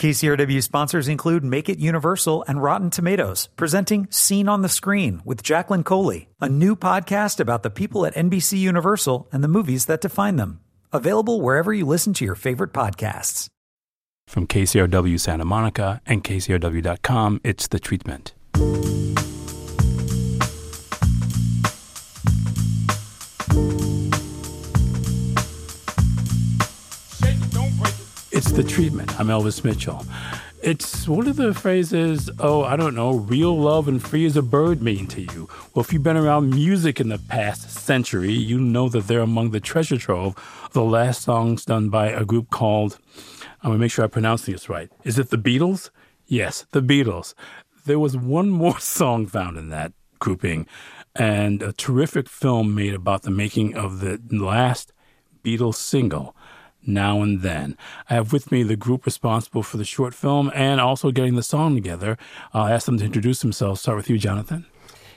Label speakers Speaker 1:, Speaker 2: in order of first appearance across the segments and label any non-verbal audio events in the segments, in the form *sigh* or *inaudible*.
Speaker 1: KCRW sponsors include Make It Universal and Rotten Tomatoes, presenting Seen on the Screen with Jacqueline Coley, a new podcast about the people at NBC Universal and the movies that define them. Available wherever you listen to your favorite podcasts.
Speaker 2: From KCRW Santa Monica and KCRW.com, it's The Treatment. It's the treatment. I'm Elvis Mitchell. It's one of the phrases, oh, I don't know, real love and free as a bird mean to you? Well, if you've been around music in the past century, you know that they're among the treasure trove the last songs done by a group called, I'm going to make sure I pronounce this right. Is it the Beatles? Yes, the Beatles. There was one more *laughs* song found in that grouping and a terrific film made about the making of the last Beatles single now and then. I have with me the group responsible for the short film and also getting the song together. I'll ask them to introduce themselves. Start with you, Jonathan.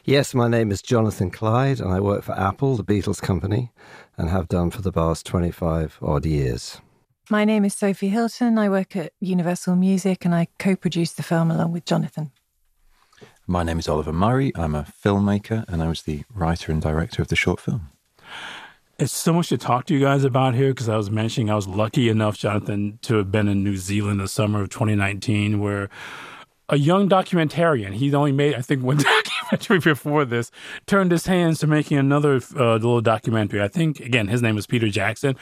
Speaker 3: Yes, my name is Jonathan Clyde, and I work for Apple, the Beatles company, and have done for the past 25 odd years.
Speaker 4: My name is Sophie Hilton. I work at Universal Music and I co produced the film along with Jonathan.
Speaker 5: My name is Oliver Murray. I'm a filmmaker and I was the writer and director of the short film.
Speaker 2: It's so much to talk to you guys about here because I was mentioning I was lucky enough, Jonathan, to have been in New Zealand the summer of 2019, where a young documentarian, he'd only made, I think, *laughs* one documentary before this, turned his hands to making another uh, little documentary. I think, again, his name was Peter Jackson.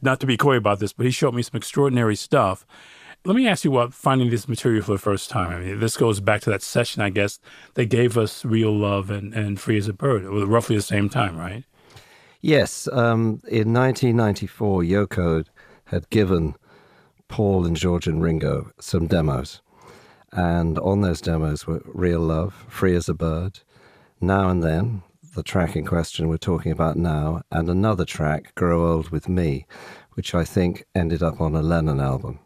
Speaker 2: Not to be coy about this, but he showed me some extraordinary stuff. Let me ask you about finding this material for the first time. I mean, this goes back to that session, I guess, they gave us Real Love and, and Free as a Bird, roughly the same time, right?
Speaker 3: Yes, um, in 1994, Yoko had given Paul and George and Ringo some demos. And on those demos were Real Love, Free as a Bird, Now and Then, the track in question we're talking about now, and another track, Grow Old with Me, which I think ended up on a Lennon album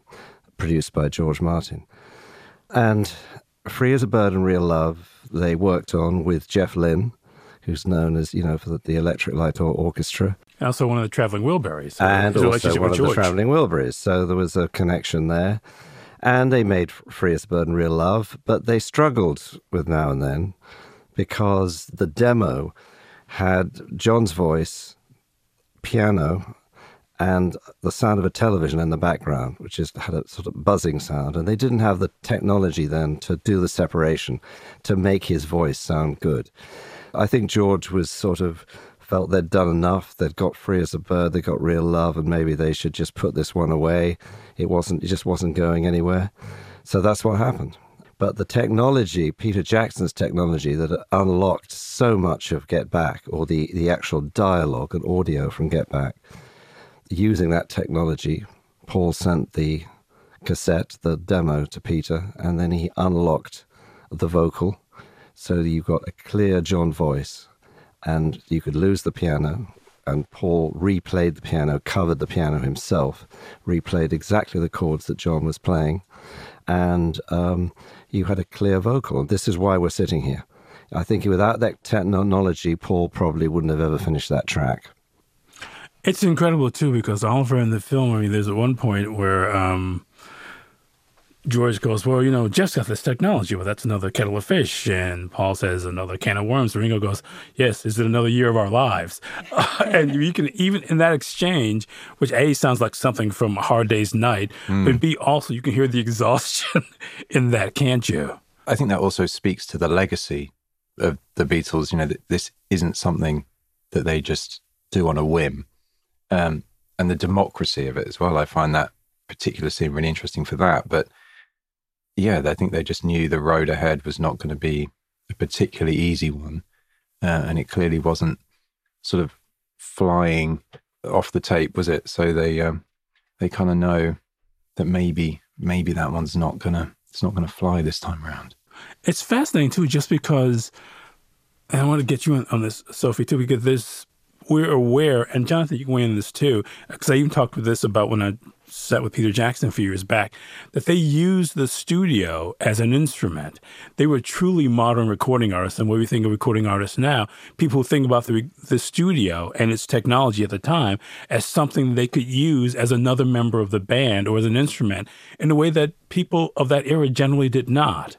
Speaker 3: produced by George Martin. And Free as a Bird and Real Love, they worked on with Jeff Lynne, who's known as, you know, for the, the Electric Light Orchestra.
Speaker 2: Also one of the Traveling Wilburys.
Speaker 3: Uh, and also one of the Traveling Wilburys. So there was a connection there. And they made Free as a Bird and Real Love, but they struggled with Now and Then because the demo had John's voice, piano, and the sound of a television in the background, which is, had a sort of buzzing sound. And they didn't have the technology then to do the separation to make his voice sound good. I think George was sort of felt they'd done enough. They'd got free as a bird. They got real love, and maybe they should just put this one away. It wasn't. It just wasn't going anywhere. So that's what happened. But the technology, Peter Jackson's technology, that unlocked so much of Get Back, or the, the actual dialogue and audio from Get Back, using that technology, Paul sent the cassette, the demo to Peter, and then he unlocked the vocal so you've got a clear John voice, and you could lose the piano. And Paul replayed the piano, covered the piano himself, replayed exactly the chords that John was playing, and um, you had a clear vocal. This is why we're sitting here. I think without that technology, Paul probably wouldn't have ever finished that track.
Speaker 2: It's incredible too because Oliver in the film. I mean, there's at one point where um, George goes, Well, you know, Jeff's got this technology. Well, that's another kettle of fish. And Paul says, Another can of worms. Ringo goes, Yes, is it another year of our lives? Uh, *laughs* and you can, even in that exchange, which A sounds like something from a Hard Day's Night, mm. but B also, you can hear the exhaustion *laughs* in that, can't you?
Speaker 5: I think that also speaks to the legacy of the Beatles. You know, that this isn't something that they just do on a whim. Um, and the democracy of it as well. I find that particular scene really interesting for that. But yeah, I think they just knew the road ahead was not going to be a particularly easy one. Uh, and it clearly wasn't sort of flying off the tape, was it? So they um, they kind of know that maybe maybe that one's not gonna it's not gonna fly this time around.
Speaker 2: It's fascinating too, just because. And I want to get you on, on this, Sophie, too, because there's we're aware, and Jonathan, you can weigh in this too, because I even talked with this about when I sat with Peter Jackson a few years back, that they used the studio as an instrument. They were truly modern recording artists. And what we think of recording artists now, people think about the, the studio and its technology at the time as something they could use as another member of the band or as an instrument in a way that people of that era generally did not.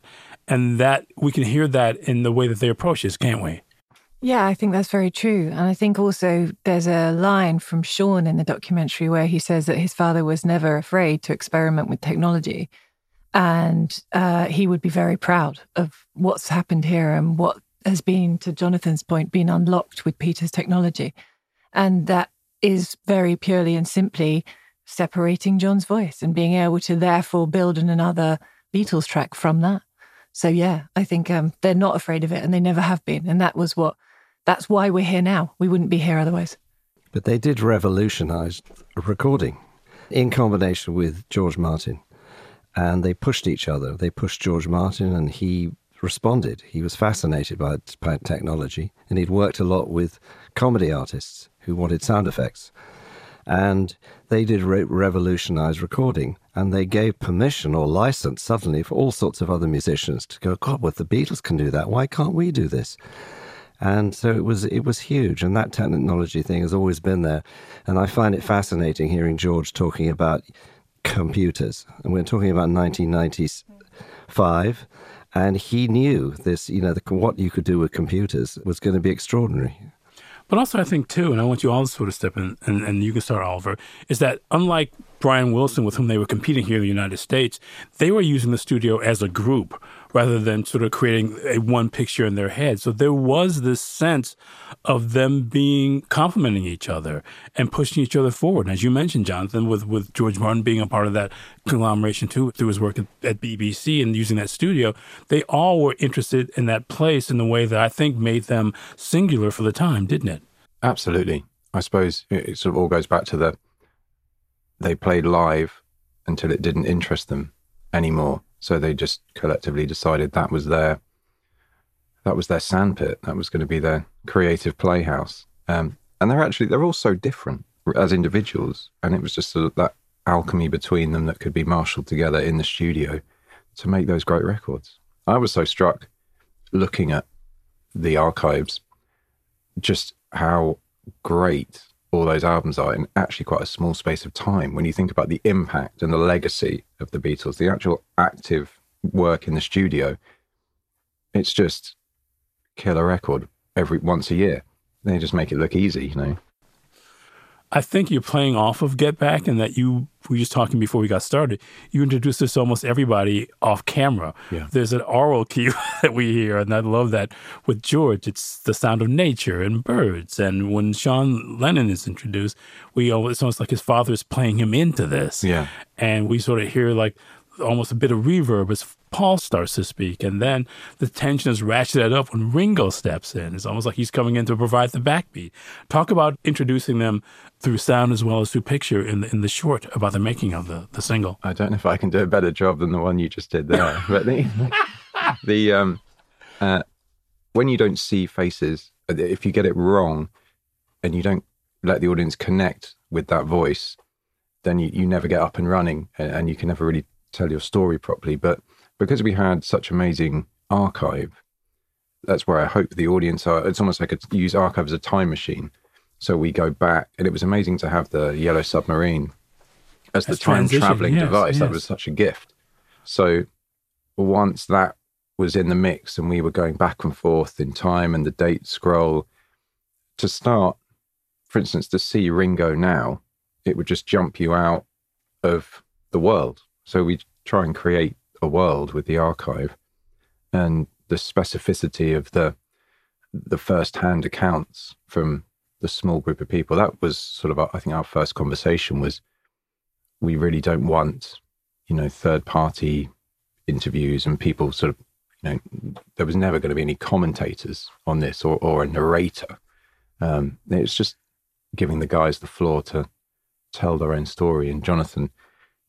Speaker 2: And that we can hear that in the way that they approach this, can't we?
Speaker 4: Yeah, I think that's very true. And I think also there's a line from Sean in the documentary where he says that his father was never afraid to experiment with technology. And uh, he would be very proud of what's happened here and what has been, to Jonathan's point, been unlocked with Peter's technology. And that is very purely and simply separating John's voice and being able to therefore build another Beatles track from that. So yeah, I think um, they're not afraid of it, and they never have been. And that was what that's why we're here now. We wouldn't be here otherwise.
Speaker 3: But they did revolutionize recording in combination with George Martin. And they pushed each other. They pushed George Martin, and he responded. He was fascinated by technology, and he'd worked a lot with comedy artists who wanted sound effects. And they did re- revolutionize recording, and they gave permission or license suddenly for all sorts of other musicians to go, God, well, the Beatles can do that. Why can't we do this? And so it was it was huge, and that technology thing has always been there. And I find it fascinating hearing George talking about computers, and we're talking about 1995, and he knew this. You know, the, what you could do with computers was going to be extraordinary.
Speaker 2: But also, I think too, and I want you all to sort of step in, and, and you can start, Oliver, is that unlike Brian Wilson, with whom they were competing here in the United States, they were using the studio as a group rather than sort of creating a one picture in their head. So there was this sense of them being complementing each other and pushing each other forward. And as you mentioned, Jonathan, with, with George Martin being a part of that conglomeration too, through his work at, at BBC and using that studio, they all were interested in that place in the way that I think made them singular for the time, didn't it?
Speaker 5: Absolutely. I suppose it sort of all goes back to the they played live until it didn't interest them anymore. So they just collectively decided that was their that was their sandpit. That was going to be their creative playhouse. Um, and they're actually they're all so different as individuals, and it was just that alchemy between them that could be marshaled together in the studio to make those great records. I was so struck looking at the archives, just how great all those albums are in actually quite a small space of time. When you think about the impact and the legacy of the Beatles, the actual active work in the studio, it's just kill a record every once a year. They just make it look easy, you know.
Speaker 2: I think you're playing off of Get Back and that you we were just talking before we got started. You introduced this to almost everybody off camera. Yeah. There's an oral *laughs* cue that we hear, and I love that with George. It's the sound of nature and birds. And when Sean Lennon is introduced, we it's almost like his father is playing him into this.
Speaker 5: Yeah.
Speaker 2: And we sort of hear like almost a bit of reverb as Paul starts to speak, and then the tension is ratcheted up when Ringo steps in. It's almost like he's coming in to provide the backbeat. Talk about introducing them through sound as well as through picture in the, in the short about the making of the, the single.
Speaker 5: I don't know if I can do a better job than the one you just did there, *laughs* but the the um uh, when you don't see faces, if you get it wrong, and you don't let the audience connect with that voice, then you, you never get up and running, and, and you can never really tell your story properly. But because we had such amazing archive, that's where I hope the audience are. It's almost like I could use archive as a time machine. So we go back, and it was amazing to have the yellow submarine as the time traveling yes, device. Yes. That was such a gift. So once that was in the mix, and we were going back and forth in time, and the date scroll to start, for instance, to see Ringo now, it would just jump you out of the world. So we try and create a world with the archive and the specificity of the the first hand accounts from the small group of people. That was sort of, I think, our first conversation was we really don't want, you know, third party interviews and people sort of, you know, there was never going to be any commentators on this or, or a narrator. Um, it's just giving the guys the floor to tell their own story. And Jonathan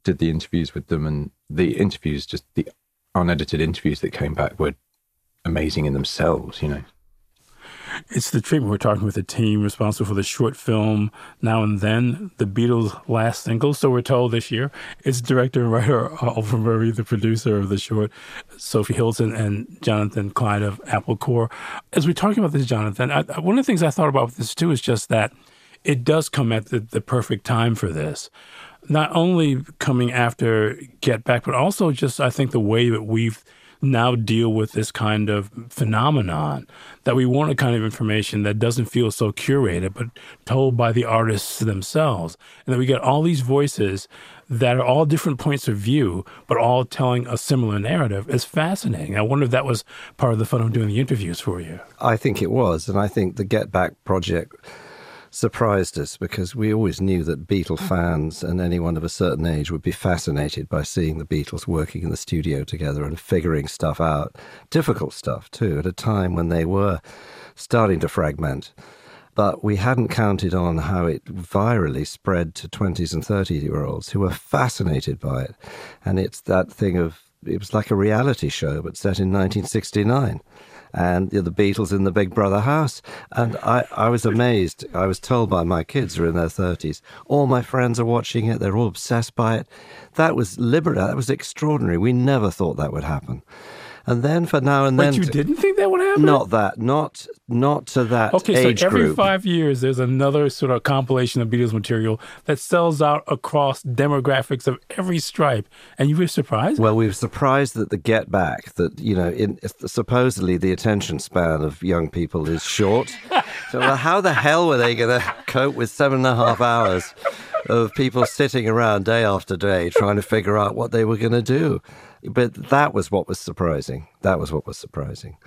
Speaker 5: did the interviews with them, and the interviews, just the unedited interviews that came back, were amazing in themselves. You know.
Speaker 2: It's the treatment we're talking with the team responsible for the short film Now and Then, the Beatles' last single, so we're told this year. It's director and writer Oliver Murray, the producer of the short, Sophie Hilton, and Jonathan Clyde of Apple Corps. As we're talking about this, Jonathan, I, one of the things I thought about with this too is just that it does come at the, the perfect time for this. Not only coming after Get Back, but also just I think the way that we've now deal with this kind of phenomenon that we want a kind of information that doesn't feel so curated but told by the artists themselves. And that we get all these voices that are all different points of view but all telling a similar narrative. Is fascinating. I wonder if that was part of the fun of doing the interviews for you.
Speaker 3: I think it was. And i think the get back project surprised us because we always knew that Beatle mm-hmm. fans and anyone of a certain age would be fascinated by seeing the Beatles working in the studio together and figuring stuff out. Difficult stuff, too, at a time when they were starting to fragment. But we hadn't counted on how it virally spread to 20s and 30 year olds who were fascinated by it. And it's that thing of, it was like a reality show, but set in 1969 and the Beatles in the Big Brother house. And I, I was amazed. I was told by my kids who are in their 30s, all my friends are watching it, they're all obsessed by it. That was liberating, that was extraordinary. We never thought that would happen. And then for now and then,
Speaker 2: but you to, didn't think that would happen.
Speaker 3: Not that, not not to that.
Speaker 2: Okay,
Speaker 3: so
Speaker 2: every
Speaker 3: group.
Speaker 2: five years, there's another sort of compilation of Beatles material that sells out across demographics of every stripe, and you were surprised.
Speaker 3: Well, we were surprised that the Get Back, that you know, in, supposedly the attention span of young people is short. *laughs* so how the hell were they going to cope with seven and a half hours? Of people sitting around day after day trying to figure out what they were going to do. But that was what was surprising. That was what was surprising.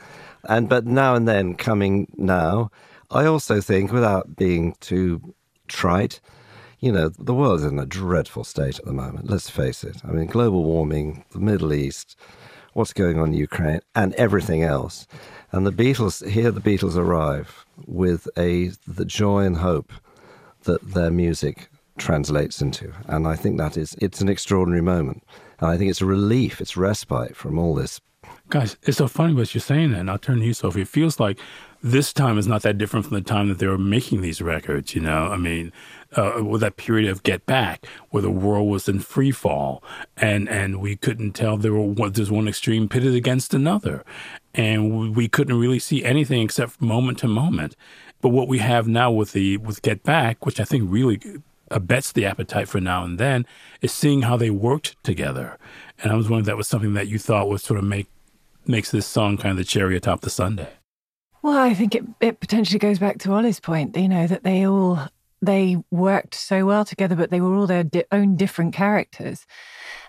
Speaker 3: And but now and then coming now, I also think, without being too trite, you know, the world's in a dreadful state at the moment. Let's face it. I mean, global warming, the Middle East, what's going on in Ukraine, and everything else. And the Beatles, here the Beatles arrive with a the joy and hope that their music translates into. And I think that is, it's an extraordinary moment. And I think it's a relief, it's respite from all this.
Speaker 2: Guys, it's so funny what you're saying And I'll turn to you, Sophie. It feels like this time is not that different from the time that they were making these records, you know? I mean, uh, with that period of Get Back, where the world was in free fall, and, and we couldn't tell there were there's one extreme pitted against another. And we couldn't really see anything except moment to moment. But what we have now with the with Get Back, which I think really abets the appetite for now and then is seeing how they worked together. And I was wondering if that was something that you thought would sort of make makes this song kind of the cherry atop the sundae.
Speaker 4: Well, I think it, it potentially goes back to Ollie's point, you know, that they all they worked so well together, but they were all their di- own different characters.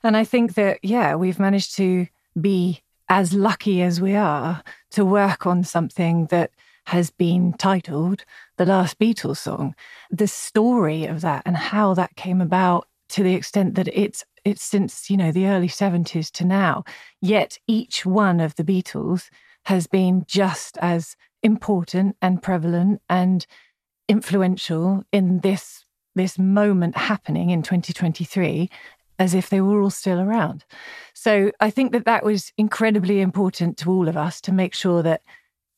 Speaker 4: And I think that, yeah, we've managed to be as lucky as we are to work on something that has been titled The Last Beatles Song. The story of that and how that came about to the extent that it's it's since, you know, the early 70s to now. Yet each one of the Beatles has been just as important and prevalent and influential in this this moment happening in 2023 as if they were all still around. So I think that that was incredibly important to all of us to make sure that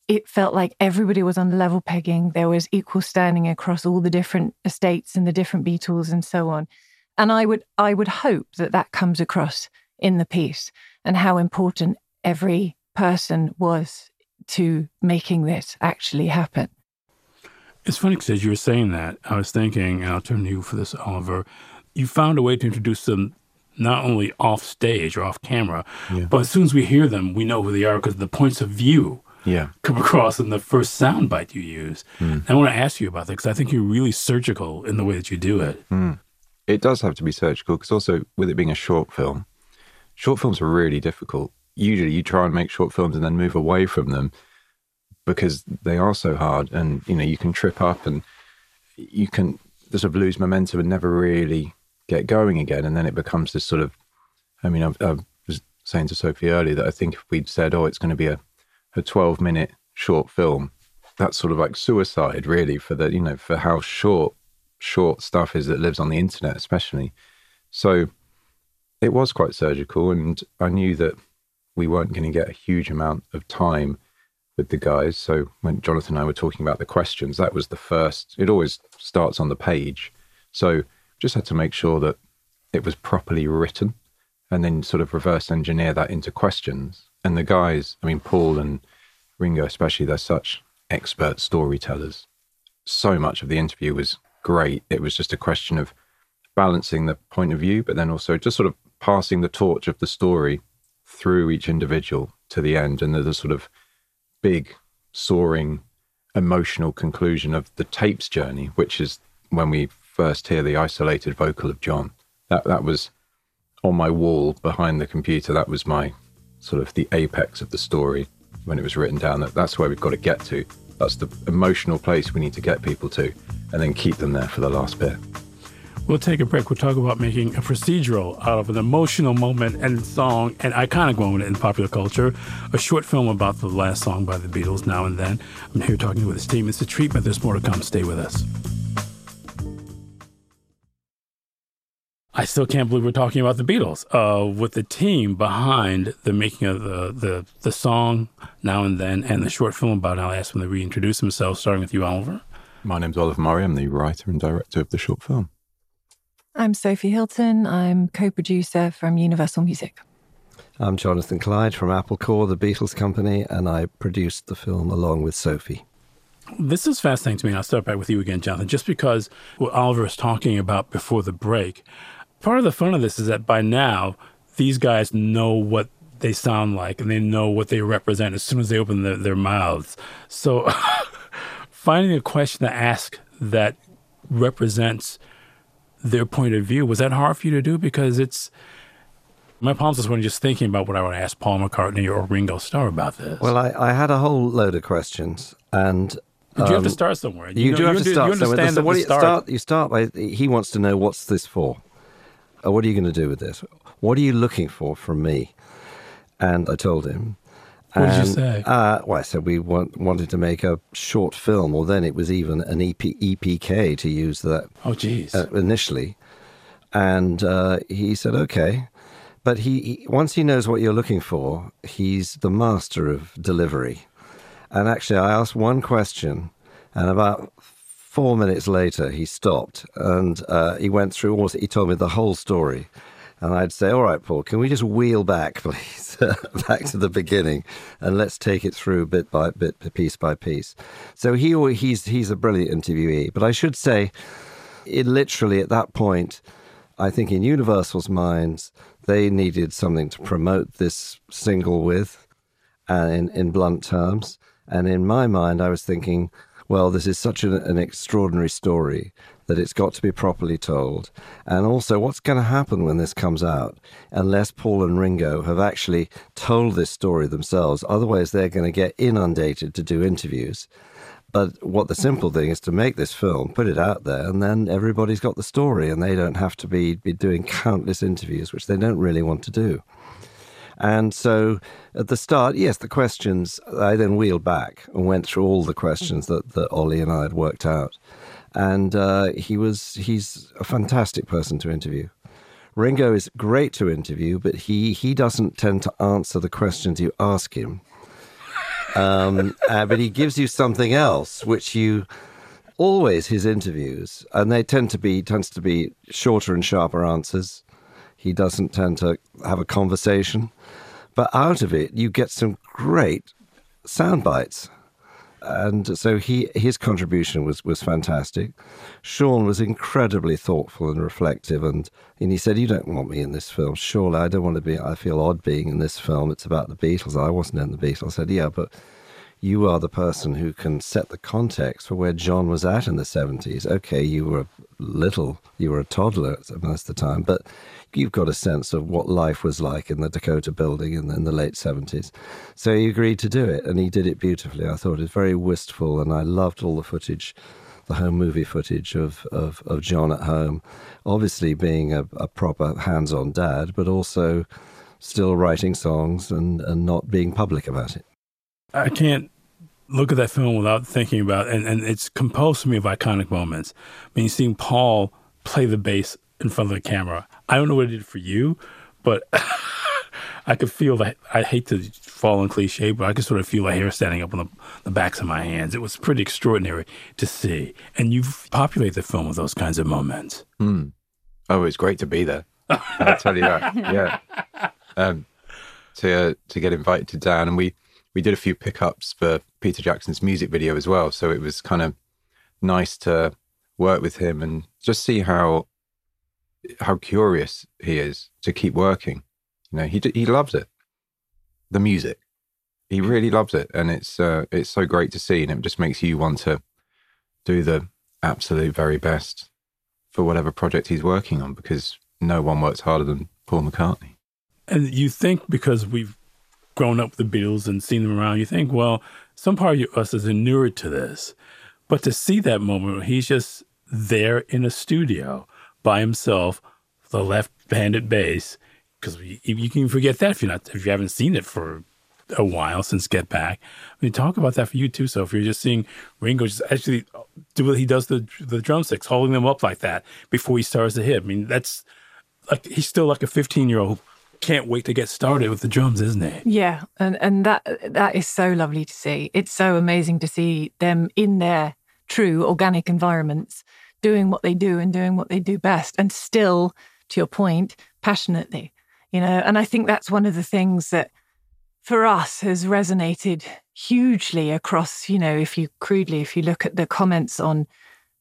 Speaker 4: it felt like everybody was on level pegging. There was equal standing across all the different estates and the different Beatles and so on. And I would I would hope that that comes across in the piece and how important every person was to making this actually happen.
Speaker 2: It's funny because as you were saying that, I was thinking, and I'll turn to you for this, Oliver. You found a way to introduce them not only off stage or off camera, yeah. but as soon as we hear them, we know who they are because the points of view
Speaker 5: yeah.
Speaker 2: come across in the first soundbite you use. Mm. I want to ask you about that because I think you're really surgical in the way that you do it.
Speaker 5: Mm. It does have to be surgical because also with it being a short film, short films are really difficult. Usually you try and make short films and then move away from them because they are so hard and you know you can trip up and you can sort of lose momentum and never really get going again and then it becomes this sort of I mean I, I was saying to Sophie earlier that I think if we'd said oh it's going to be a a 12 minute short film. That's sort of like suicide, really, for the, you know, for how short, short stuff is that lives on the internet, especially. So it was quite surgical. And I knew that we weren't going to get a huge amount of time with the guys. So when Jonathan and I were talking about the questions, that was the first. It always starts on the page. So just had to make sure that it was properly written and then sort of reverse engineer that into questions. And the guys, I mean, Paul and Ringo especially, they're such expert storytellers. So much of the interview was great. It was just a question of balancing the point of view, but then also just sort of passing the torch of the story through each individual to the end. And there's a sort of big, soaring, emotional conclusion of the tape's journey, which is when we first hear the isolated vocal of John. That that was on my wall behind the computer. That was my sort of the apex of the story when it was written down. That that's where we've got to get to. That's the emotional place we need to get people to, and then keep them there for the last bit.
Speaker 2: We'll take a break. We'll talk about making a procedural out of an emotional moment and song, an iconic moment in popular culture, a short film about the last song by the Beatles, Now and Then. I'm here talking with his team. It's a treatment. There's more to come. Stay with us. I still can't believe we're talking about the Beatles uh, with the team behind the making of the, the, the song Now and Then and the short film about it. I'll ask them to reintroduce themselves, starting with you, Oliver.
Speaker 5: My name's Oliver Murray. I'm the writer and director of the short film.
Speaker 4: I'm Sophie Hilton. I'm co producer from Universal Music.
Speaker 3: I'm Jonathan Clyde from Apple Corps, the Beatles company, and I produced the film along with Sophie.
Speaker 2: This is fascinating to me. I'll start back with you again, Jonathan, just because what Oliver was talking about before the break. Part of the fun of this is that by now, these guys know what they sound like and they know what they represent as soon as they open their, their mouths. So *laughs* finding a question to ask that represents their point of view. Was that hard for you to do? Because it's my palms just when just thinking about what I would ask Paul McCartney or Ringo Starr about this.
Speaker 3: Well, I, I had a whole load of questions, and
Speaker 2: but you have to um, start somewhere.
Speaker 3: You, you know, do have you to start you somewhere. So what you start, start, you start by he wants to know what's this for. Uh, what are you going to do with this? What are you looking for from me? And I told him.
Speaker 2: What did you say? Uh,
Speaker 3: well, I said we want, wanted to make a short film, or then it was even an EP, EPK to use that.
Speaker 2: Oh, geez.
Speaker 3: Uh, initially, and uh, he said okay, but he, he once he knows what you're looking for, he's the master of delivery. And actually, I asked one question, and about four minutes later, he stopped and uh, he went through. He told me the whole story, and I'd say, "All right, Paul, can we just wheel back, *laughs* please, back to the beginning, and let's take it through bit by bit, piece by piece." So he he's he's a brilliant interviewee, but I should say, it literally at that point, I think in Universal's minds, they needed something to promote this single with, and in, in blunt terms. And in my mind, I was thinking, well, this is such an, an extraordinary story that it's got to be properly told. And also, what's going to happen when this comes out unless Paul and Ringo have actually told this story themselves? Otherwise, they're going to get inundated to do interviews. But what the simple thing is to make this film, put it out there, and then everybody's got the story, and they don't have to be, be doing countless interviews, which they don't really want to do. And so at the start, yes, the questions, I then wheeled back and went through all the questions that, that Ollie and I had worked out. And uh, he was, he's a fantastic person to interview. Ringo is great to interview, but he, he doesn't tend to answer the questions you ask him. Um, *laughs* uh, but he gives you something else, which you always his interviews, and they tend to be tends to be shorter and sharper answers. He doesn't tend to have a conversation. But out of it, you get some great sound bites. And so he his contribution was, was fantastic. Sean was incredibly thoughtful and reflective, and, and he said, "You don't want me in this film, surely. I don't want to be. I feel odd being in this film. It's about the Beatles. I wasn't in the Beatles." I said, "Yeah, but you are the person who can set the context for where John was at in the 70s. Okay, you were a little, you were a toddler most of the time, but you've got a sense of what life was like in the Dakota building in the, in the late 70s. So he agreed to do it, and he did it beautifully. I thought it was very wistful, and I loved all the footage, the home movie footage of, of, of John at home, obviously being a, a proper hands on dad, but also still writing songs and, and not being public about it.
Speaker 2: I can't look at that film without thinking about and, and it's composed me of iconic moments. I mean, seeing Paul play the bass in front of the camera. I don't know what it did for you, but *laughs* I could feel that I hate to fall in cliche, but I could sort of feel the hair standing up on the, the backs of my hands. It was pretty extraordinary to see. And you've populated the film with those kinds of moments.
Speaker 5: Mm. Oh, it's great to be there. I'll tell you that. Yeah. *laughs* Um, to uh, to get invited to Dan, and we we did a few pickups for Peter Jackson's music video as well. So it was kind of nice to work with him and just see how how curious he is to keep working. You know, he he loves it, the music. He really loves it, and it's uh, it's so great to see, and it just makes you want to do the absolute very best for whatever project he's working on because no one works harder than Paul McCartney.
Speaker 2: And you think because we've grown up with the Beatles and seen them around, you think, well, some part of us is inured to this. But to see that moment, he's just there in a studio by himself, the left-handed bass, because you can forget that if you're not if you haven't seen it for a while since Get Back. I mean, talk about that for you too. So if you're just seeing Ringo just actually do what he does the the drumsticks, holding them up like that before he starts to hit. I mean, that's like he's still like a 15 year old can't wait to get started with the drums, isn't he?
Speaker 4: Yeah, and and that that is so lovely to see. It's so amazing to see them in their true organic environments doing what they do and doing what they do best and still to your point passionately you know and i think that's one of the things that for us has resonated hugely across you know if you crudely if you look at the comments on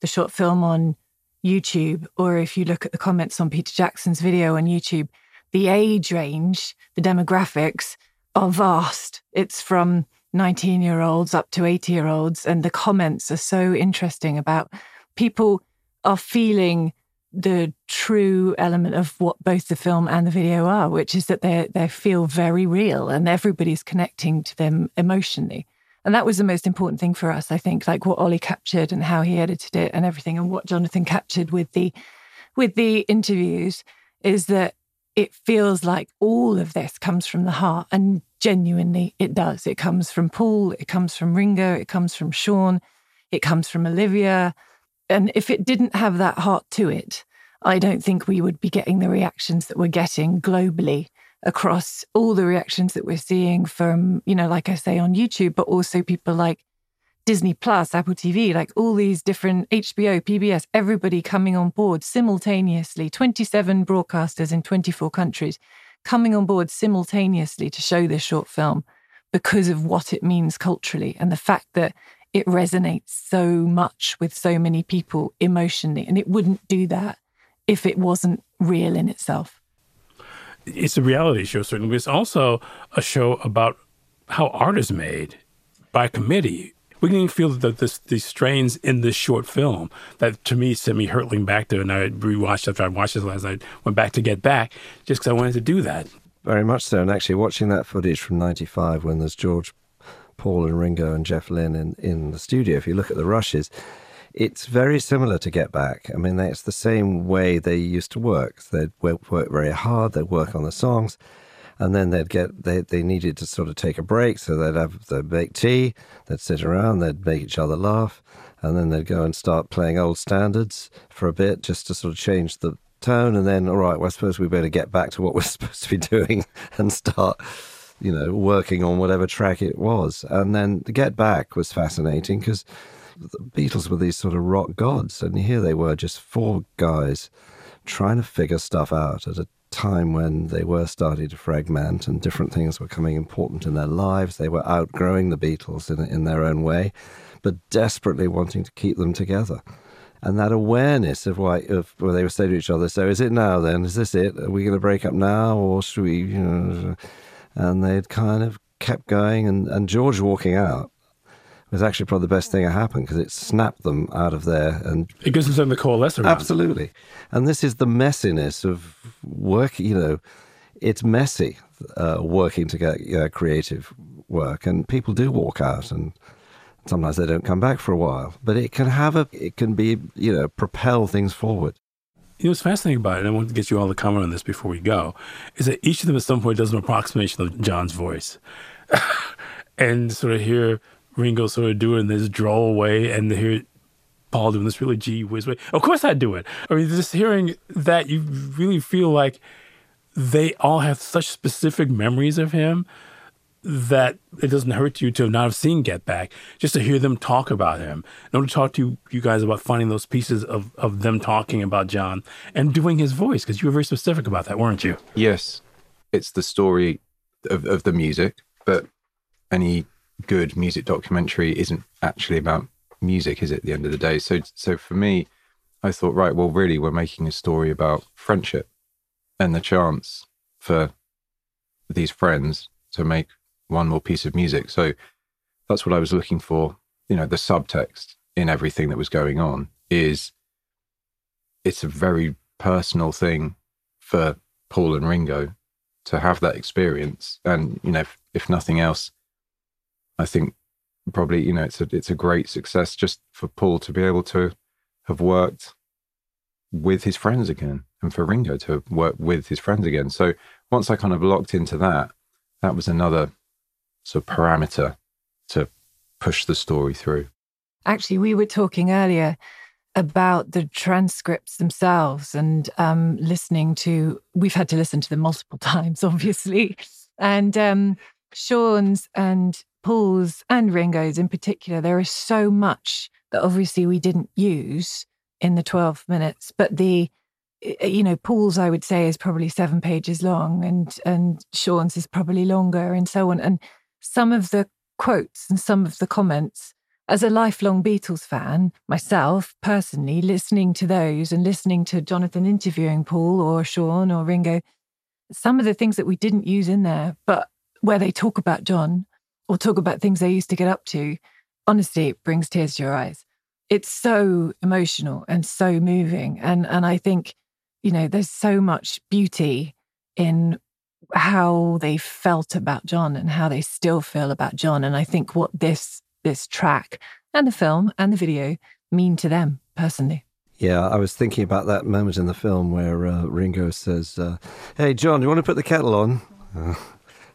Speaker 4: the short film on youtube or if you look at the comments on peter jackson's video on youtube the age range the demographics are vast it's from 19 year olds up to 80 year olds. And the comments are so interesting about people are feeling the true element of what both the film and the video are, which is that they they feel very real and everybody's connecting to them emotionally. And that was the most important thing for us, I think, like what Ollie captured and how he edited it and everything, and what Jonathan captured with the with the interviews is that it feels like all of this comes from the heart and genuinely it does. It comes from Paul, it comes from Ringo, it comes from Sean, it comes from Olivia. And if it didn't have that heart to it, I don't think we would be getting the reactions that we're getting globally across all the reactions that we're seeing from, you know, like I say on YouTube, but also people like Disney Plus, Apple TV, like all these different HBO, PBS, everybody coming on board simultaneously, 27 broadcasters in 24 countries coming on board simultaneously to show this short film because of what it means culturally and the fact that it resonates so much with so many people emotionally. And it wouldn't do that if it wasn't real in itself.
Speaker 2: It's a reality show, certainly, but it's also a show about how art is made by committee we can feel the, the, the strains in this short film that to me sent me hurtling back to, and I rewatched after I watched this last night, went back to get back just because I wanted to do that.
Speaker 3: Very much so. And actually, watching that footage from 95 when there's George, Paul, and Ringo and Jeff Lynne in, in the studio, if you look at the rushes, it's very similar to Get Back. I mean, it's the same way they used to work. They'd work, very hard, they'd work on the songs and then they'd get they, they needed to sort of take a break, so they'd have the make tea, they'd sit around, they'd make each other laugh, and then they'd go and start playing old standards for a bit just to sort of change the tone, and then all right, well, I suppose we better get back to what we're *laughs* supposed to be doing and start. You know, working on whatever track it was. And then the Get Back was fascinating because the Beatles were these sort of rock gods, and here they were, just four guys trying to figure stuff out at a time when they were starting to fragment and different things were coming important in their lives. They were outgrowing the Beatles in, in their own way, but desperately wanting to keep them together. And that awareness of why, of where they were saying to each other, so is it now then? Is this it? Are we going to break up now? Or should we, you know? And they'd kind of kept going. And, and George walking out was actually probably the best thing that happened because it snapped them out of there and
Speaker 2: it gives them something to coalesce around.
Speaker 3: Absolutely, and this is the messiness of work. You know, it's messy uh, working to get uh, creative work, and people do walk out, and sometimes they don't come back for a while. But it can have a, it can be, you know, propel things forward.
Speaker 2: You know, what's fascinating about it, and I want to get you all to comment on this before we go, is that each of them at some point does an approximation of John's voice. *laughs* and sort of hear Ringo sort of doing this droll way and hear Paul doing this really gee whiz way. Of course I'd do it. I mean, just hearing that, you really feel like they all have such specific memories of him that it doesn't hurt you to not have seen Get Back, just to hear them talk about him. And to talk to you guys about finding those pieces of, of them talking about John and doing his voice, because you were very specific about that, weren't you?
Speaker 5: Yes. It's the story of, of the music, but any good music documentary isn't actually about music, is it, at the end of the day? So so for me, I thought, right, well really we're making a story about friendship and the chance for these friends to make one more piece of music. So that's what I was looking for. You know, the subtext in everything that was going on is it's a very personal thing for Paul and Ringo to have that experience. And, you know, if, if nothing else, I think probably, you know, it's a, it's a great success just for Paul to be able to have worked with his friends again and for Ringo to work with his friends again. So once I kind of locked into that, that was another sort of parameter to push the story through.
Speaker 4: Actually, we were talking earlier about the transcripts themselves and um, listening to, we've had to listen to them multiple *laughs* times, obviously. And um, Sean's and Paul's and Ringo's in particular, there is so much that obviously we didn't use in the 12 minutes, but the you know paul's i would say is probably seven pages long and and sean's is probably longer and so on and some of the quotes and some of the comments. As a lifelong beatles fan myself personally listening to those and listening to jonathan interviewing paul or sean or ringo some of the things that we didn't use in there but where they talk about john or talk about things they used to get up to honestly it brings tears to your eyes. It's so emotional and so moving. And and i think you know, there's so much beauty in how they felt about John and how they still feel about John. And I think what this this track and the film and the video mean to them personally.
Speaker 3: Yeah, I was thinking about that moment in the film where uh, Ringo says, uh, "Hey, John, do you want to put the kettle on?" Uh,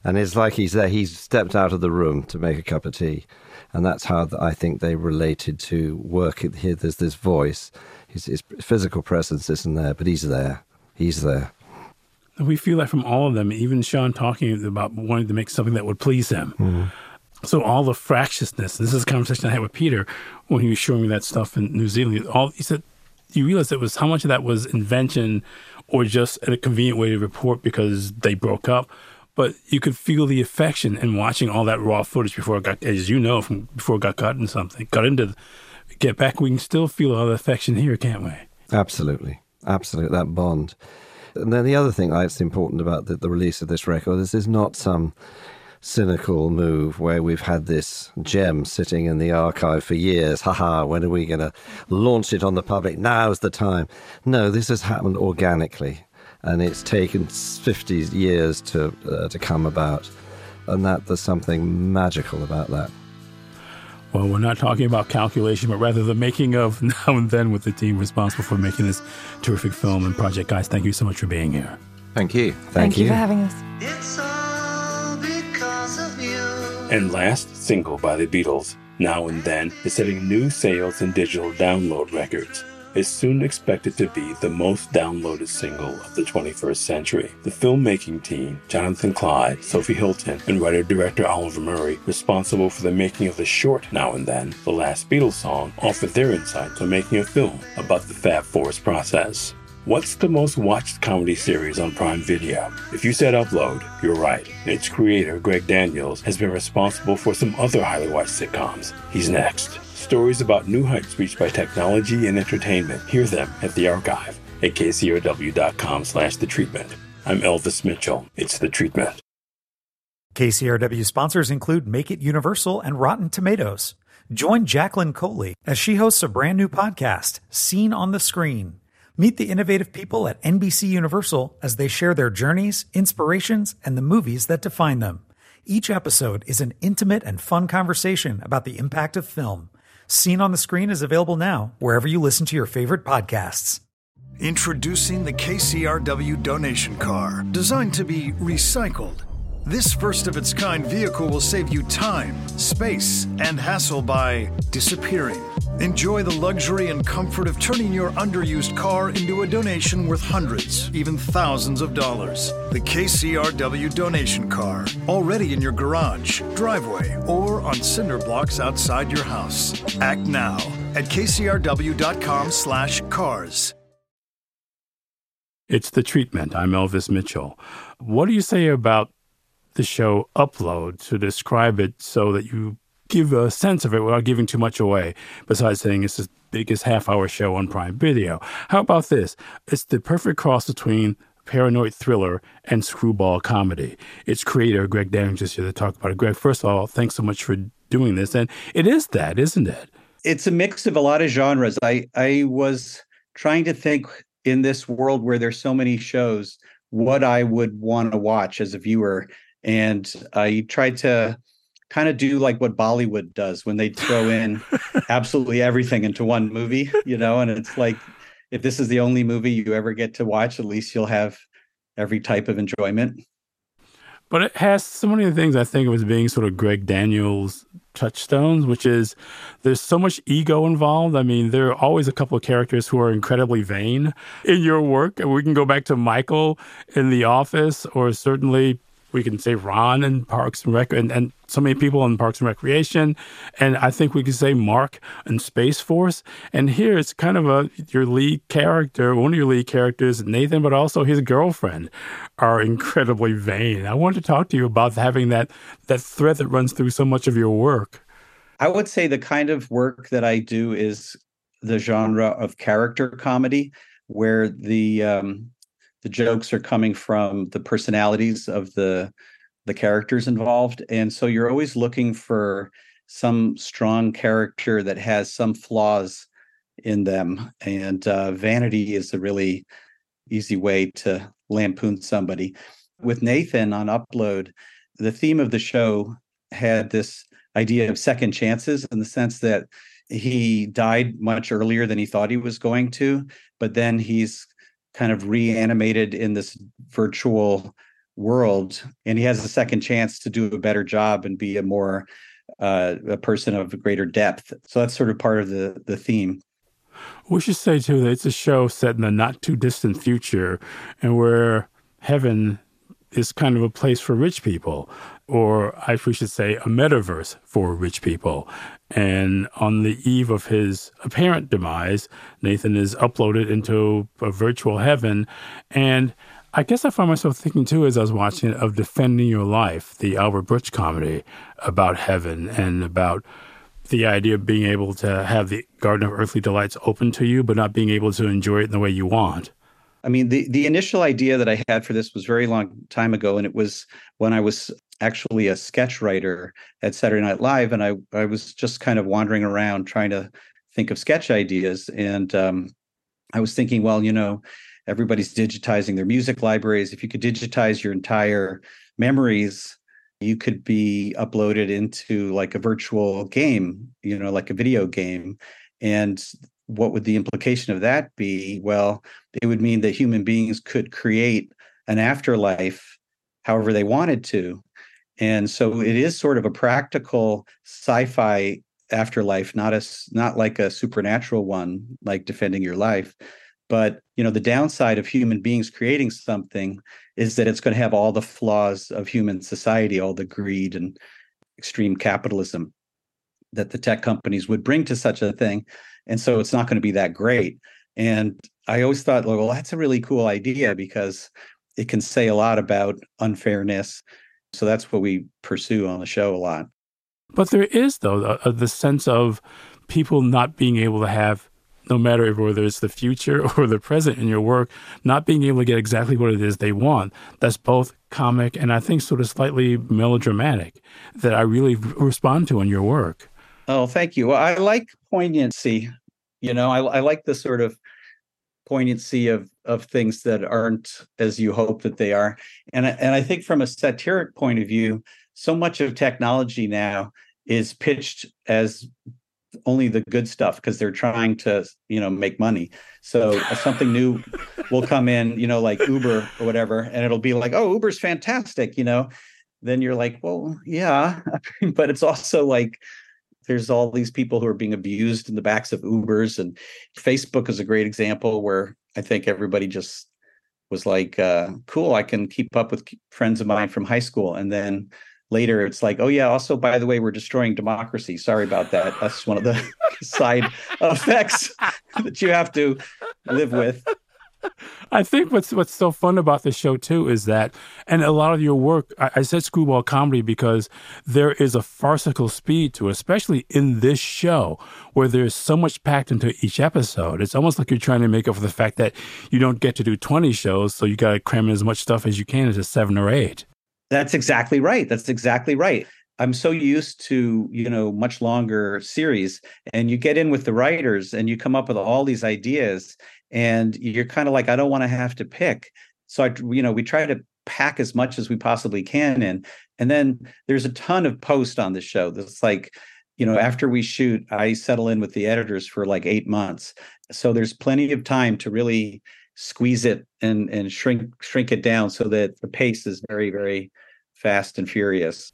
Speaker 3: and it's like he's there. He's stepped out of the room to make a cup of tea, and that's how I think they related to work. Here, there's this voice, his, his physical presence isn't there, but he's there. He's there.
Speaker 2: We feel that from all of them, even Sean talking about wanting to make something that would please him. Mm-hmm. So all the fractiousness, this is a conversation I had with Peter when he was showing me that stuff in New Zealand. All he said, you realize it was how much of that was invention or just a convenient way to report because they broke up. But you could feel the affection in watching all that raw footage before it got, as you know, from before it got cut into something, got into get back, we can still feel all the affection here, can't we?
Speaker 3: Absolutely. Absolutely. That bond. And then the other thing that's important about the, the release of this record is there's not some cynical move where we've had this gem sitting in the archive for years. Haha, when are we going to launch it on the public? Now's the time. No, this has happened organically and it's taken 50 years to, uh, to come about. And that there's something magical about that.
Speaker 2: Well, we're not talking about calculation, but rather the making of *laughs* now and then with the team responsible for making this terrific film and project. Guys, thank you so much for being here.
Speaker 5: Thank you.
Speaker 4: Thank, thank you. you for having us. It's all because of you.
Speaker 2: And last single by the Beatles, Now and Then, is setting new sales and digital download records is soon expected to be the most downloaded single of the 21st century. The filmmaking team, Jonathan Clyde, Sophie Hilton, and writer director Oliver Murray, responsible for the making of the short Now and Then, the last Beatles song, offered their insights on making a film about the Fab Four's process. What's the most watched comedy series on Prime Video? If you said Upload, you're right. Its creator, Greg Daniels, has been responsible for some other highly watched sitcoms. He's next. Stories about new heights reached by technology and entertainment. Hear them at the archive at kcrw.com slash the treatment. I'm Elvis Mitchell. It's the treatment.
Speaker 1: KCRW sponsors include Make It Universal and Rotten Tomatoes. Join Jacqueline Coley as she hosts a brand new podcast, Seen on the Screen. Meet the innovative people at NBC Universal as they share their journeys, inspirations, and the movies that define them. Each episode is an intimate and fun conversation about the impact of film. Seen on the Screen is available now wherever you listen to your favorite podcasts.
Speaker 6: Introducing the KCRW donation car, designed to be recycled This first of its kind vehicle will save you time, space, and hassle by disappearing. Enjoy the luxury and comfort of turning your underused car into a donation worth hundreds, even thousands of dollars. The KCRW donation car, already in your garage, driveway, or on cinder blocks outside your house. Act now at kcrw.com/cars.
Speaker 2: It's the treatment. I'm Elvis Mitchell. What do you say about the show Upload to describe it so that you give a sense of it without giving too much away, besides saying it's the biggest half hour show on Prime Video? How about this? It's the perfect cross between paranoid thriller and screwball comedy. Its creator, Greg Daniels, is here to talk about it. Greg, first of all, thanks so much for doing this. And it is that, isn't it?
Speaker 7: It's a mix of a lot of genres. I, I was trying to think in this world where there's so many shows what I would want to watch as a viewer. And I tried to kind of do like what Bollywood does when they throw in *laughs* absolutely everything into one movie, you know, and it's like if this is the only movie you ever get to watch, at least you'll have every type of enjoyment.
Speaker 2: But it has so many of the things I think of as being sort of Greg Daniels touchstones, which is there's so much ego involved. I mean, there are always a couple of characters who are incredibly vain in your work. And we can go back to Michael in The Office, or certainly we can say Ron and Parks and Rec, and, and so many people in Parks and Recreation, and I think we could say Mark and Space Force. And here it's kind of a your lead character, one of your lead characters, Nathan, but also his girlfriend, are *laughs* incredibly vain. I want to talk to you about having that that thread that runs through so much of your work.
Speaker 7: I would say the kind of work that I do is the genre of character comedy, where the um, the jokes are coming from the personalities of the the characters involved. And so you're always looking for some strong character that has some flaws in them. And uh, vanity is a really easy way to lampoon somebody. With nathan on upload the theme of the show had this idea of second chances in the sense that he died much earlier than he thought he was going to but then he's kind of reanimated in this virtual world and he has a second chance to do a better job and be a more uh, a person of greater depth. So that's sort of part of the the theme.
Speaker 2: We should say too that it's a show set in the not too distant future and where heaven is kind of a place for rich people or I should say a metaverse for rich people and on the eve of his apparent demise, Nathan is uploaded into a virtual heaven. And I guess I found myself thinking too, as I was watching it, of Defending Your Life, the Albert Brooks comedy about heaven and about the idea of being able to have the Garden of Earthly Delights open to you, but not being able to enjoy it in the way you want.
Speaker 7: I mean, the, the initial idea that I had for this was very long time ago, and it was when I was actually a sketch writer at Saturday Night Live, and I I was just kind of wandering around trying to think of sketch ideas, and um, I was thinking, well, you know, everybody's digitizing their music libraries. If you could digitize your entire memories, you could be uploaded into like a virtual game, you know, like a video game, and what would the implication of that be? Well, it would mean that human beings could create an afterlife however they wanted to. And so it is sort of a practical sci-fi afterlife not a not like a supernatural one like defending your life. But you know the downside of human beings creating something is that it's going to have all the flaws of human society all the greed and extreme capitalism that the tech companies would bring to such a thing and so it's not going to be that great and i always thought well that's a really cool idea because it can say a lot about unfairness so that's what we pursue on the show a lot.
Speaker 2: But there is, though, uh, the sense of people not being able to have, no matter whether it's the future *laughs* or the present in your work, not being able to get exactly what it is they want. That's both comic and I think sort of slightly melodramatic that I really respond to in your work.
Speaker 7: Oh, thank you. I like poignancy. You know, I, I like the sort of poignancy of of things that aren't as you hope that they are. And and I think from a satiric point of view, so much of technology now is pitched as only the good stuff because they're trying to you know make money so uh, something new will come in you know like uber or whatever and it'll be like oh uber's fantastic you know then you're like, well, yeah, *laughs* but it's also like there's all these people who are being abused in the backs of Ubers, and Facebook is a great example where I think everybody just was like, uh, cool, I can keep up with friends of mine from high school, and then later it's like, oh yeah, also by the way, we're destroying democracy. Sorry about that. That's one of the *laughs* side effects *laughs* that you have to live with.
Speaker 2: I think what's what's so fun about the show too is that, and a lot of your work. I, I, said screwball comedy because there is a farcical speed to it, especially in this show where there's so much packed into each episode. It's almost like you're trying to make up for the fact that you don't get to do 20 shows, so you got to cram in as much stuff as you can into seven or eight.
Speaker 7: That's exactly right. That's exactly right. I'm so used to, you know, much longer series and you get in with the writers and you come up with all these ideas and you're kind of like I don't want to have to pick. So I you know, we try to pack as much as we possibly can in. And then there's a ton of post on the show. That's like, you know, after we shoot, I settle in with the editors for like 8 months. So there's plenty of time to really squeeze it and and shrink shrink it down so that the pace is very very fast and furious.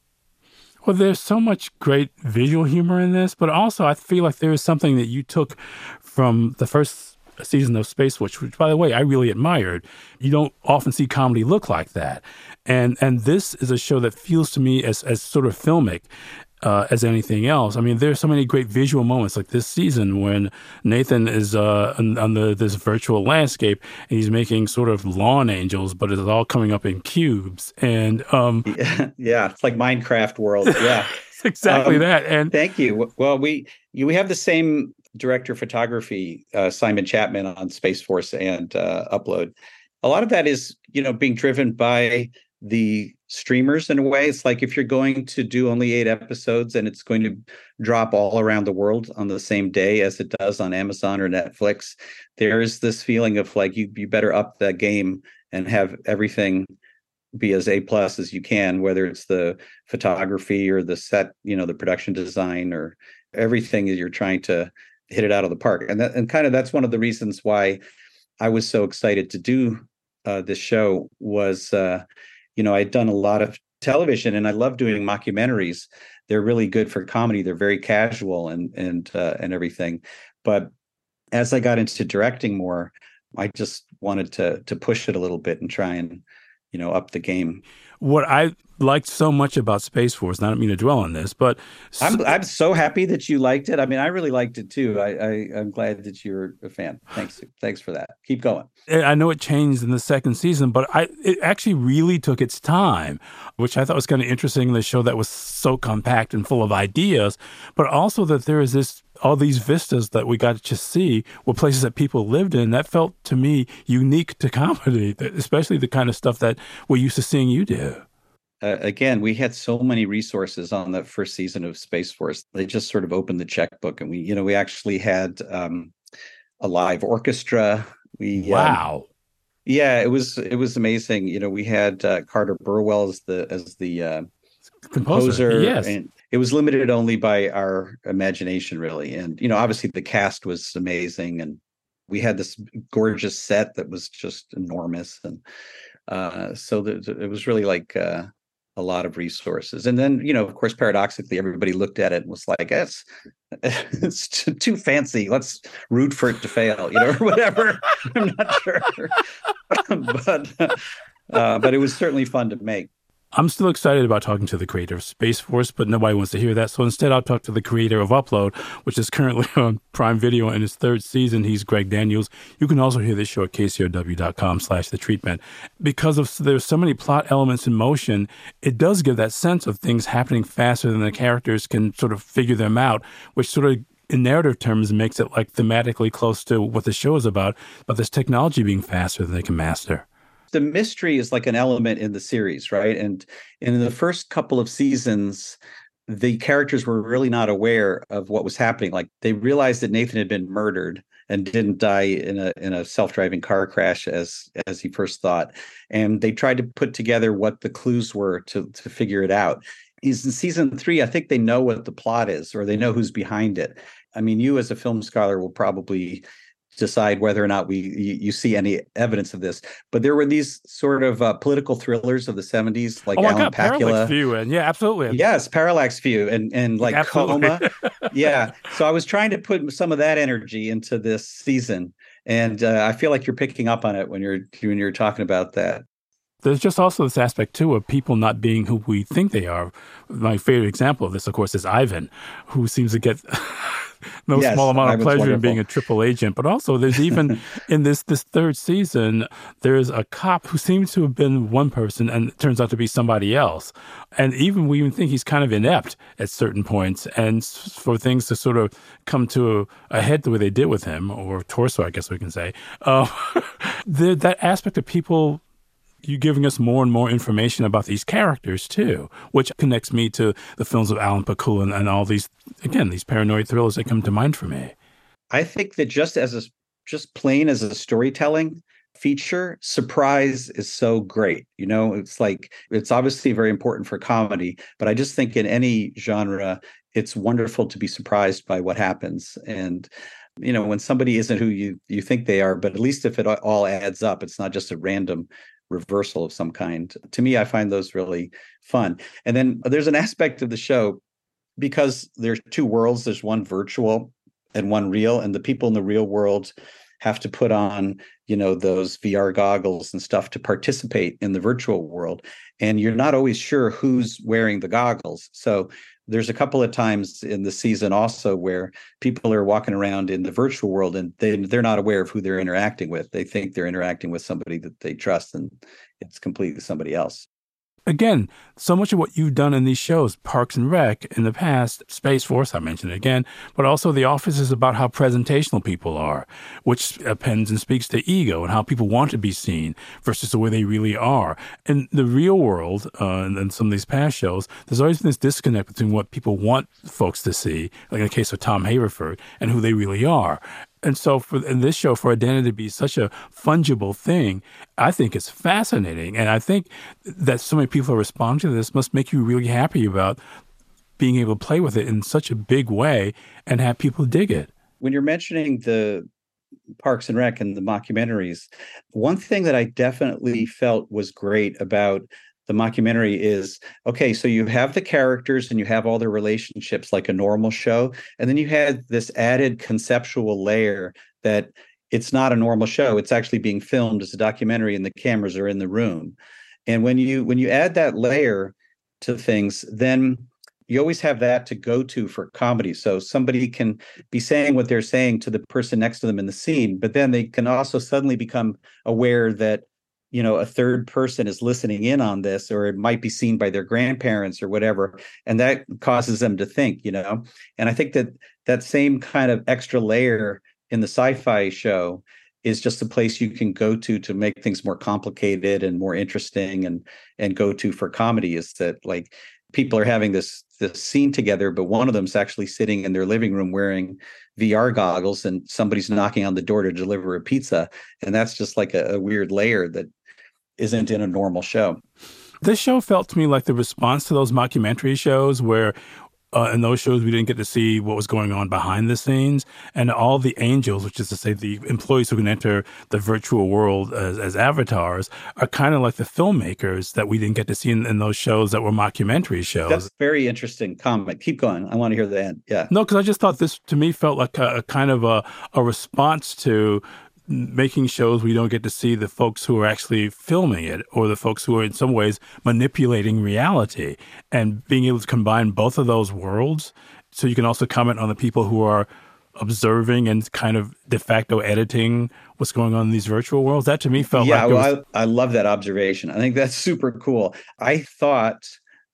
Speaker 2: Well, there's so much great visual humor in this, but also I feel like there is something that you took from the first season of Space Force, which, by the way, I really admired. You don't often see comedy look like that, and and this is a show that feels to me as as sort of filmic uh, as anything else. I mean, there's so many great visual moments like this season when Nathan is uh, on, on the, this virtual landscape and he's making sort of lawn angels, but it's all coming up in cubes. And um,
Speaker 7: yeah, *laughs* yeah, it's like Minecraft world. Yeah, *laughs*
Speaker 2: exactly um, that. And
Speaker 7: thank you. Well, we we have the same director of photography, uh, Simon Chapman, on Space Force and uh, Upload. A lot of that is, you know, being driven by the streamers in a way. It's like if you're going to do only eight episodes and it's going to drop all around the world on the same day as it does on Amazon or Netflix, there is this feeling of like you you better up the game and have everything be as a plus as you can, whether it's the photography or the set, you know, the production design or everything that you're trying to hit it out of the park. And that and kind of that's one of the reasons why I was so excited to do uh, this show was uh, you know, I'd done a lot of television and I love doing mockumentaries. They're really good for comedy. They're very casual and and uh, and everything. But as I got into directing more, I just wanted to to push it a little bit and try and you know up the game.
Speaker 2: What I liked so much about Space Force. I don't mean to dwell on this, but
Speaker 7: I'm I'm so happy that you liked it. I mean, I really liked it too. I, I am glad that you're a fan. Thanks thanks for that. Keep going.
Speaker 2: Eh, I know it changed in the second season, but I it actually really took its time, which I thought was kind of interesting. The show that was so compact and full of ideas, but also that there is this all these vistas that we got to see were places that people lived in. That felt to me unique to comedy, especially the kind of stuff that we're used to seeing you do
Speaker 7: uh, again, we had so many resources on the first season of Space Force. They just sort of opened the checkbook, and we, you know, we actually had um, a live orchestra. We
Speaker 2: um, wow. Um,
Speaker 7: yeah, it was it was amazing. You know, we had uh, Carter Burwell as the as the uh, composer. composer.
Speaker 2: Yes,
Speaker 7: and it was limited only by our imagination, really. And you know, obviously the cast was amazing, and we had this gorgeous set that was just enormous, and uh, so the, it was really like uh, a lot of resources. And then, you know, of course, paradoxically, everybody looked at it and was like, *laughs* it's, it's too fancy. Let's root for it to fail, you know, *laughs* or whatever. I'm not sure. *laughs* but, uh, but it was certainly fun to make.
Speaker 2: I'm still excited about talking to the creator of Space Force, but nobody wants to hear that. So instead, I'll talk to the creator of Upload, which is currently *laughs* on Prime Video in its third season. He's Greg Daniels. You can also hear this show at kcrw.com slash the treatment. Because of there's so many plot elements in motion, it does give that sense of things happening faster than the characters can sort of figure them out, which sort of in narrative terms makes it like thematically close to what the show is about, but this technology being faster than they can master
Speaker 7: the mystery is like an element in the series, right? And in the first couple of seasons, the characters were really not aware of what was happening. Like they realized that Nathan had been murdered and didn't die in a in a self-driving car crash as as he first thought. And they tried to put together what the clues were to to figure it out. Is in season three, I think they know what the plot is or they know who's behind it. I mean, you as a film scholar will probably decide whether or not we you, you, see any evidence of this. But there were these sort of uh, political thrillers of the 70s, like
Speaker 2: oh
Speaker 7: Alan
Speaker 2: God,
Speaker 7: Pakula.
Speaker 2: Parallax View, and yeah, absolutely.
Speaker 7: Yes, Parallax View, and and like
Speaker 2: absolutely.
Speaker 7: Coma. yeah. So I was trying to put some of that energy into this season, and uh, I feel like you're picking up on it when you're when you're talking about that.
Speaker 2: There's just also this aspect too of people not being who we think they are. My favorite example of this, of course, is Ivan, who seems to get *laughs* no
Speaker 7: Yes,
Speaker 2: small amount of pleasure in being a triple agent. But also, there's even *laughs* in this this third season, there's a cop who seems to have been one person and turns out to be somebody else. And even we even think he's kind of inept at certain points. And for things to sort of come to a, a head the way they did with him, or torso, I guess we can say, uh, *laughs* the, that aspect of people you giving us more and more information about these characters too, which connects me to the films of Alan Pakula and, and all these again these paranoid thrillers that come to mind for me.
Speaker 7: I think that just as a just plain as a storytelling feature, surprise is so great. You know, it's like it's obviously very important for comedy, but I just think in any genre, it's wonderful to be surprised by what happens. And you know, when somebody isn't who you you think they are, but at least if it all adds up, it's not just a random reversal of some kind. To me, I find those really fun. And then there's an aspect of the show because there's two worlds. There's one virtual and one real, and the people in the real world have to put on, you know, those VR goggles and stuff to participate in the virtual world. And you're not always sure who's wearing the goggles. So there's a couple of times in the season also where people are walking around in the virtual world and they they're not aware of who they're interacting with. They think they're interacting with somebody that they trust and it's completely somebody else.
Speaker 2: Again, so much of what you've done in these shows, Parks and Rec in the past, Space Force, I mentioned it again, but also The Office is about how presentational people are, which appends and speaks to ego and how people want to be seen versus the way they really are. In the real world, uh, and, and some of these past shows, there's always been this disconnect between what people want folks to see, like in the case of Tom Haverford, and who they really are. And so, for in this show, for identity to be such a fungible thing, I think it's fascinating. And I think that so many people are responding to this must make you really happy about being able to play with it in such a big way and have people dig it.
Speaker 7: When you're mentioning the Parks and Rec and the mockumentaries, one thing that I definitely felt was great about the mockumentary is okay, so you have the characters and you have all their relationships like a normal show, and then you had this added conceptual layer that it's not a normal show. It's actually being filmed as a documentary and the cameras are in the room. And when you when you add that layer to things, then you always have that to go to for comedy. So somebody can be saying what they're saying to the person next to them in the scene, but then they can also suddenly become aware that you know a third person is listening in on this or it might be seen by their grandparents or whatever and that causes them to think you know? And i think that that same kind of extra layer in the sci-fi show is just a place you can go to to make things more complicated and more interesting and and go to for comedy is that like people are having this this scene together but one of them's actually sitting in their living room wearing VR goggles and somebody's knocking on the door to deliver a pizza and that's just like a, a weird layer that isn't in a normal show.
Speaker 2: This show felt to me like the response to those mockumentary shows where uh, in those shows we didn't get to see what was going on behind the scenes and all the angels which is to say the employees who can enter the virtual world as, as avatars are kind of like the filmmakers that we didn't get to see in, in those shows that were mockumentary shows.
Speaker 7: That's very interesting comment keep going. I want to hear the end. Yeah.
Speaker 2: No because i just thought this to me felt like a, a kind of a, a response to making shows we don't get to see the folks who are actually filming it or the folks who are in some ways manipulating reality and being able to combine both of those worlds. So you can also comment on the people who are observing and kind of de facto editing what's going on in these virtual worlds. That to me felt
Speaker 7: yeah
Speaker 2: like
Speaker 7: well,
Speaker 2: was,
Speaker 7: I, I love that observation. I think that's *laughs* super cool. I thought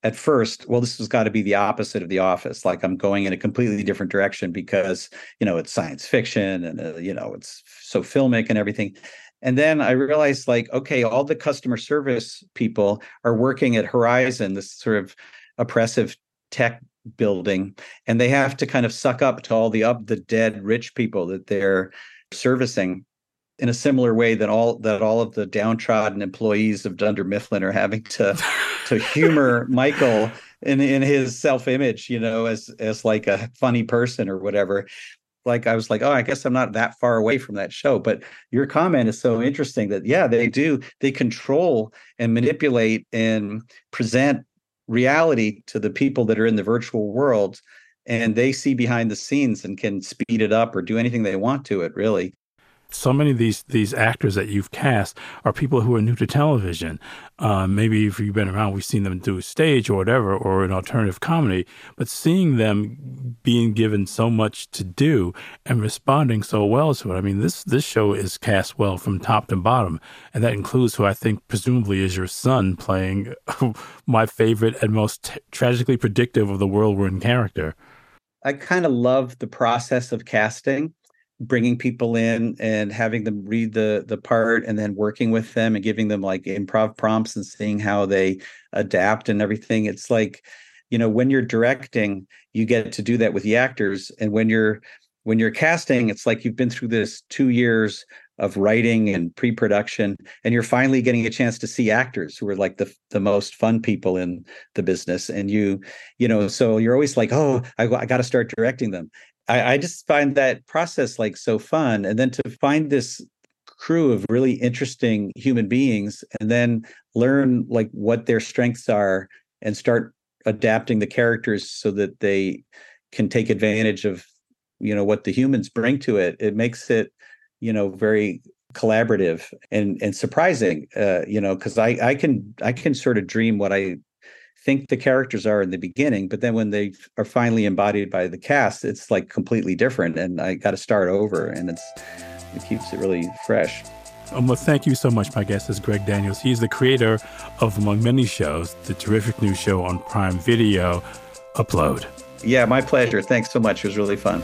Speaker 7: at first well this has got to be the opposite of the office. Like i'm going in a completely different direction because you know it's science fiction and uh, you know it's so filmic and everything and then i realized like okay all the customer service people are working at Horizen this sort of oppressive tech building and they have to kind of suck up to all the up the dead rich people that they're servicing in a similar way that all that all of the downtrodden employees of Dunder Mifflin are having to to humor Michael in in his self image, you know, as as like a funny person or whatever. Like I was like, oh, I guess I'm not that far away from that show. But your comment is so interesting that yeah, they do they control and manipulate and present reality to the people that are in the virtual world and they see behind the scenes and can speed it up or do anything they want to it really
Speaker 2: so many of these these actors that you've cast are people who are new to television. Um, maybe if you've been around, we've seen them do stage or whatever, or an alternative comedy. But seeing them being given so much to do and responding so well to it, I mean, this this show is cast well from top to bottom, and that includes who I think presumably is your son playing *laughs* my favorite and most t- tragically predictive of the world we're in character.
Speaker 7: I kind of love the process of casting bringing people in and having them read the the part and then working with them and giving them like improv prompts and seeing how they adapt and everything. It's like you know when you're directing you get to do that with the actors. And when you're when you're casting it's like you've been through this 2 years of writing and pre-production and you're finally getting a chance to see actors who are like the the most fun people in the business. And you you know so you're always like oh i, I got to start directing them I, I just find that process like so fun. And then to find this crew of really interesting human beings and then learn like what their strengths are and start adapting the characters so that they can take advantage of you know what the humans bring to it it makes it you know very collaborative and and surprising uh you know because i i can i can sort of dream what i think the characters are in the beginning, but then when they are finally embodied by the cast, it's like completely different, and I got to start over, and it's it keeps it really fresh.
Speaker 2: Um, well, thank you so much. My guest is Greg Daniels. He's the creator of, among many shows, the terrific new show on Prime Video, Upload.
Speaker 7: Yeah, my pleasure. Thanks so much. It was really fun.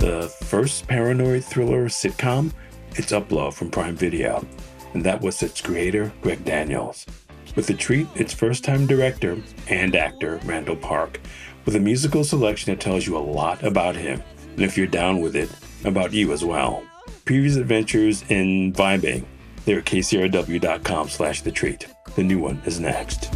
Speaker 2: The first paranoid thriller sitcom it's Upload from Prime Video, and that was its creator, Greg Daniels. With the treat, its first time director and actor, Randall Park, with a musical selection that tells you a lot about him, and if you're down with it, about you as well. Previous adventures in vibing, they're at kcrw.com slash the treat. The new one is next.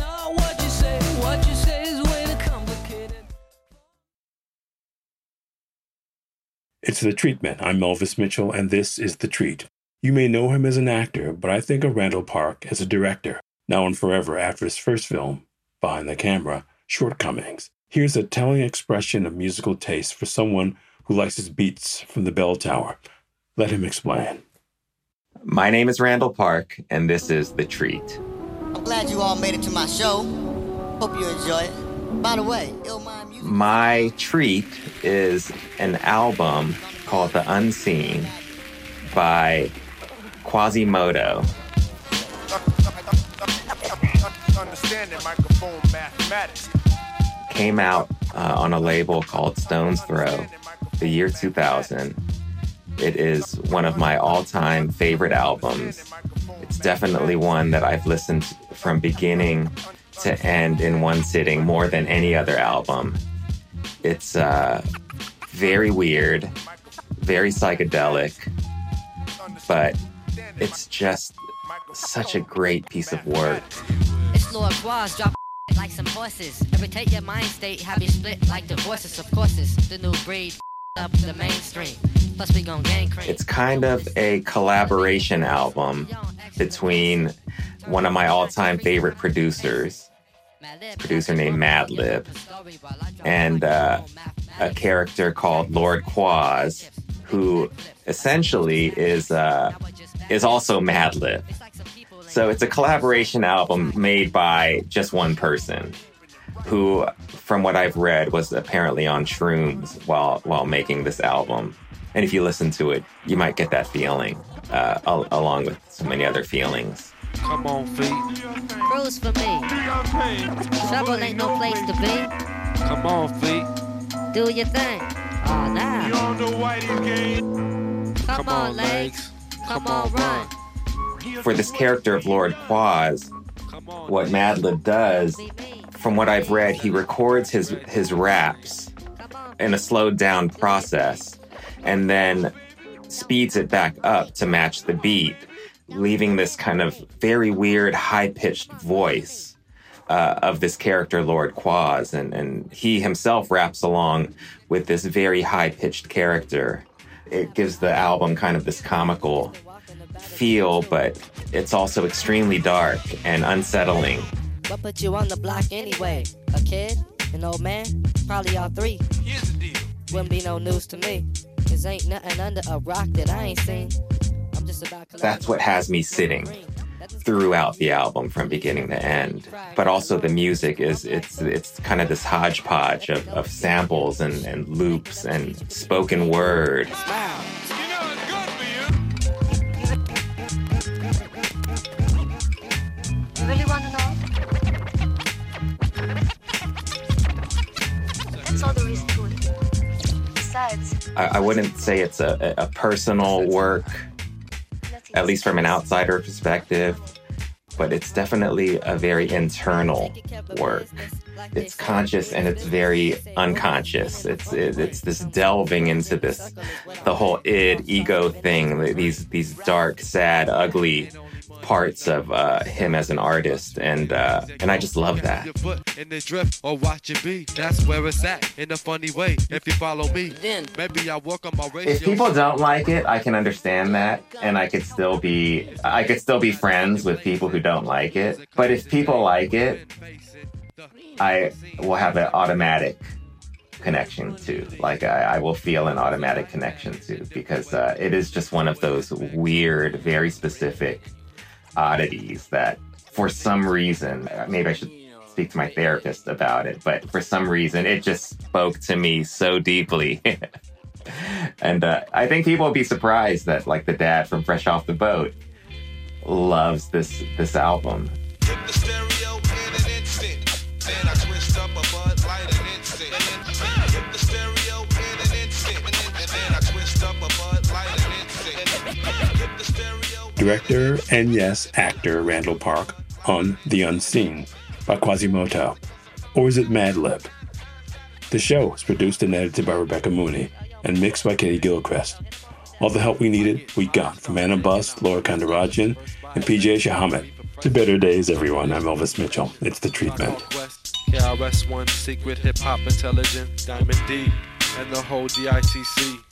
Speaker 2: It's The Treatment. I'm Elvis Mitchell, and this is The Treat. You may know him as an actor, but I think of Randall Park as a director, now and forever after his first film, Behind the Camera, Shortcomings. Here's a telling expression of musical taste for someone who likes his beats from the bell tower. Let him explain.
Speaker 8: My name is Randall Park, and this is The Treat.
Speaker 9: I'm glad you all made it to my show. Hope you enjoy it. By the way,
Speaker 8: My Treat is an album called The Unseen by Quasimoto. Came out uh, on a label called Stones Throw the year 2000. It is one of my all time favorite albums. It's definitely one that I've listened to from beginning to end in one sitting more than any other album. It's uh, very weird, very psychedelic, but it's just such a great piece of work. It's Lord Quas, drop *laughs* like some horses. Irritate your mind state, have you split like divorces. Of course, it's the new breed *laughs* up the mainstream. Plus, we gon' gang cream. It's kind of a collaboration album between one of my all-time favorite producers, producer named Madlib, and uh, a character called Lord Quas, who essentially is uh, is also Madlib. So it's a collaboration album made by just one person, who, from what I've read, was apparently on shrooms while while making this album. And if you listen to it, you might get that feeling, uh, al- along with so many other feelings. Come on, feet. Cruise for me. Trouble ain't no place to be. Come on, feet. Do your thing. Oh, now. You on the whitey game. Come, Come on, legs. Come, Come on, run. For this character of Lord Quas, what Madlib does, from what I've read, he records his his raps in a slowed down process, and then speeds it back up to match the beat leaving this kind of very weird, high pitched voice uh, of this character, Lord Quas, and, and he himself raps along with this very high pitched character. It gives the album kind of this comical feel, but it's also extremely dark and unsettling.
Speaker 10: What put you on the block anyway? A kid? An old man? Probably all three. Here's the deal. Wouldn't be no news to me. Cause ain't nothing under a rock that I ain't seen. I'm just about
Speaker 8: That's what has me sitting throughout the album from beginning to end. But also the music is it's it's kind of this hodgepodge of, of samples and, and loops and spoken word.
Speaker 11: You really want to know? That's all there is to it. Besides,
Speaker 8: I, I wouldn't say it's a, a personal work, at least from an outsider perspective, but it's definitely a very internal work. It's conscious and it's very unconscious. It's it, it's this delving into this the whole id ego thing. These these dark, sad, ugly parts of uh, him as an artist, and uh, and I just love that.
Speaker 12: In the drift or watch it be. That's where it's at in a funny way. If you follow me, then maybe I work on my ratio.
Speaker 8: If people don't like it, I can understand that, and I could still be I could still be friends with people who don't like it. But if people like it, I will have an automatic connection to. Like I, I, will feel an automatic connection to because uh, it is just one of those weird, very specific oddities that for some reason, maybe I should speak to my therapist about it, but for some reason it just spoke to me so deeply. *laughs* and uh, I think people will be surprised that like the dad from Fresh Off the Boat loves this this album.
Speaker 2: Director and yes, actor Randall Park on The Unseen by Quasimoto. Or is it Madlib? The show is produced and edited by Rebecca Mooney and mixed by Katie Gilchrist. All the help we needed, we got from Anna Buss, Laura Kandarajan, and PJ Shahamet. To better days, everyone. I'm Elvis Mitchell. It's the treatment.
Speaker 12: KRS-One, secret hip hop intelligence, Diamond D, and the whole DITC.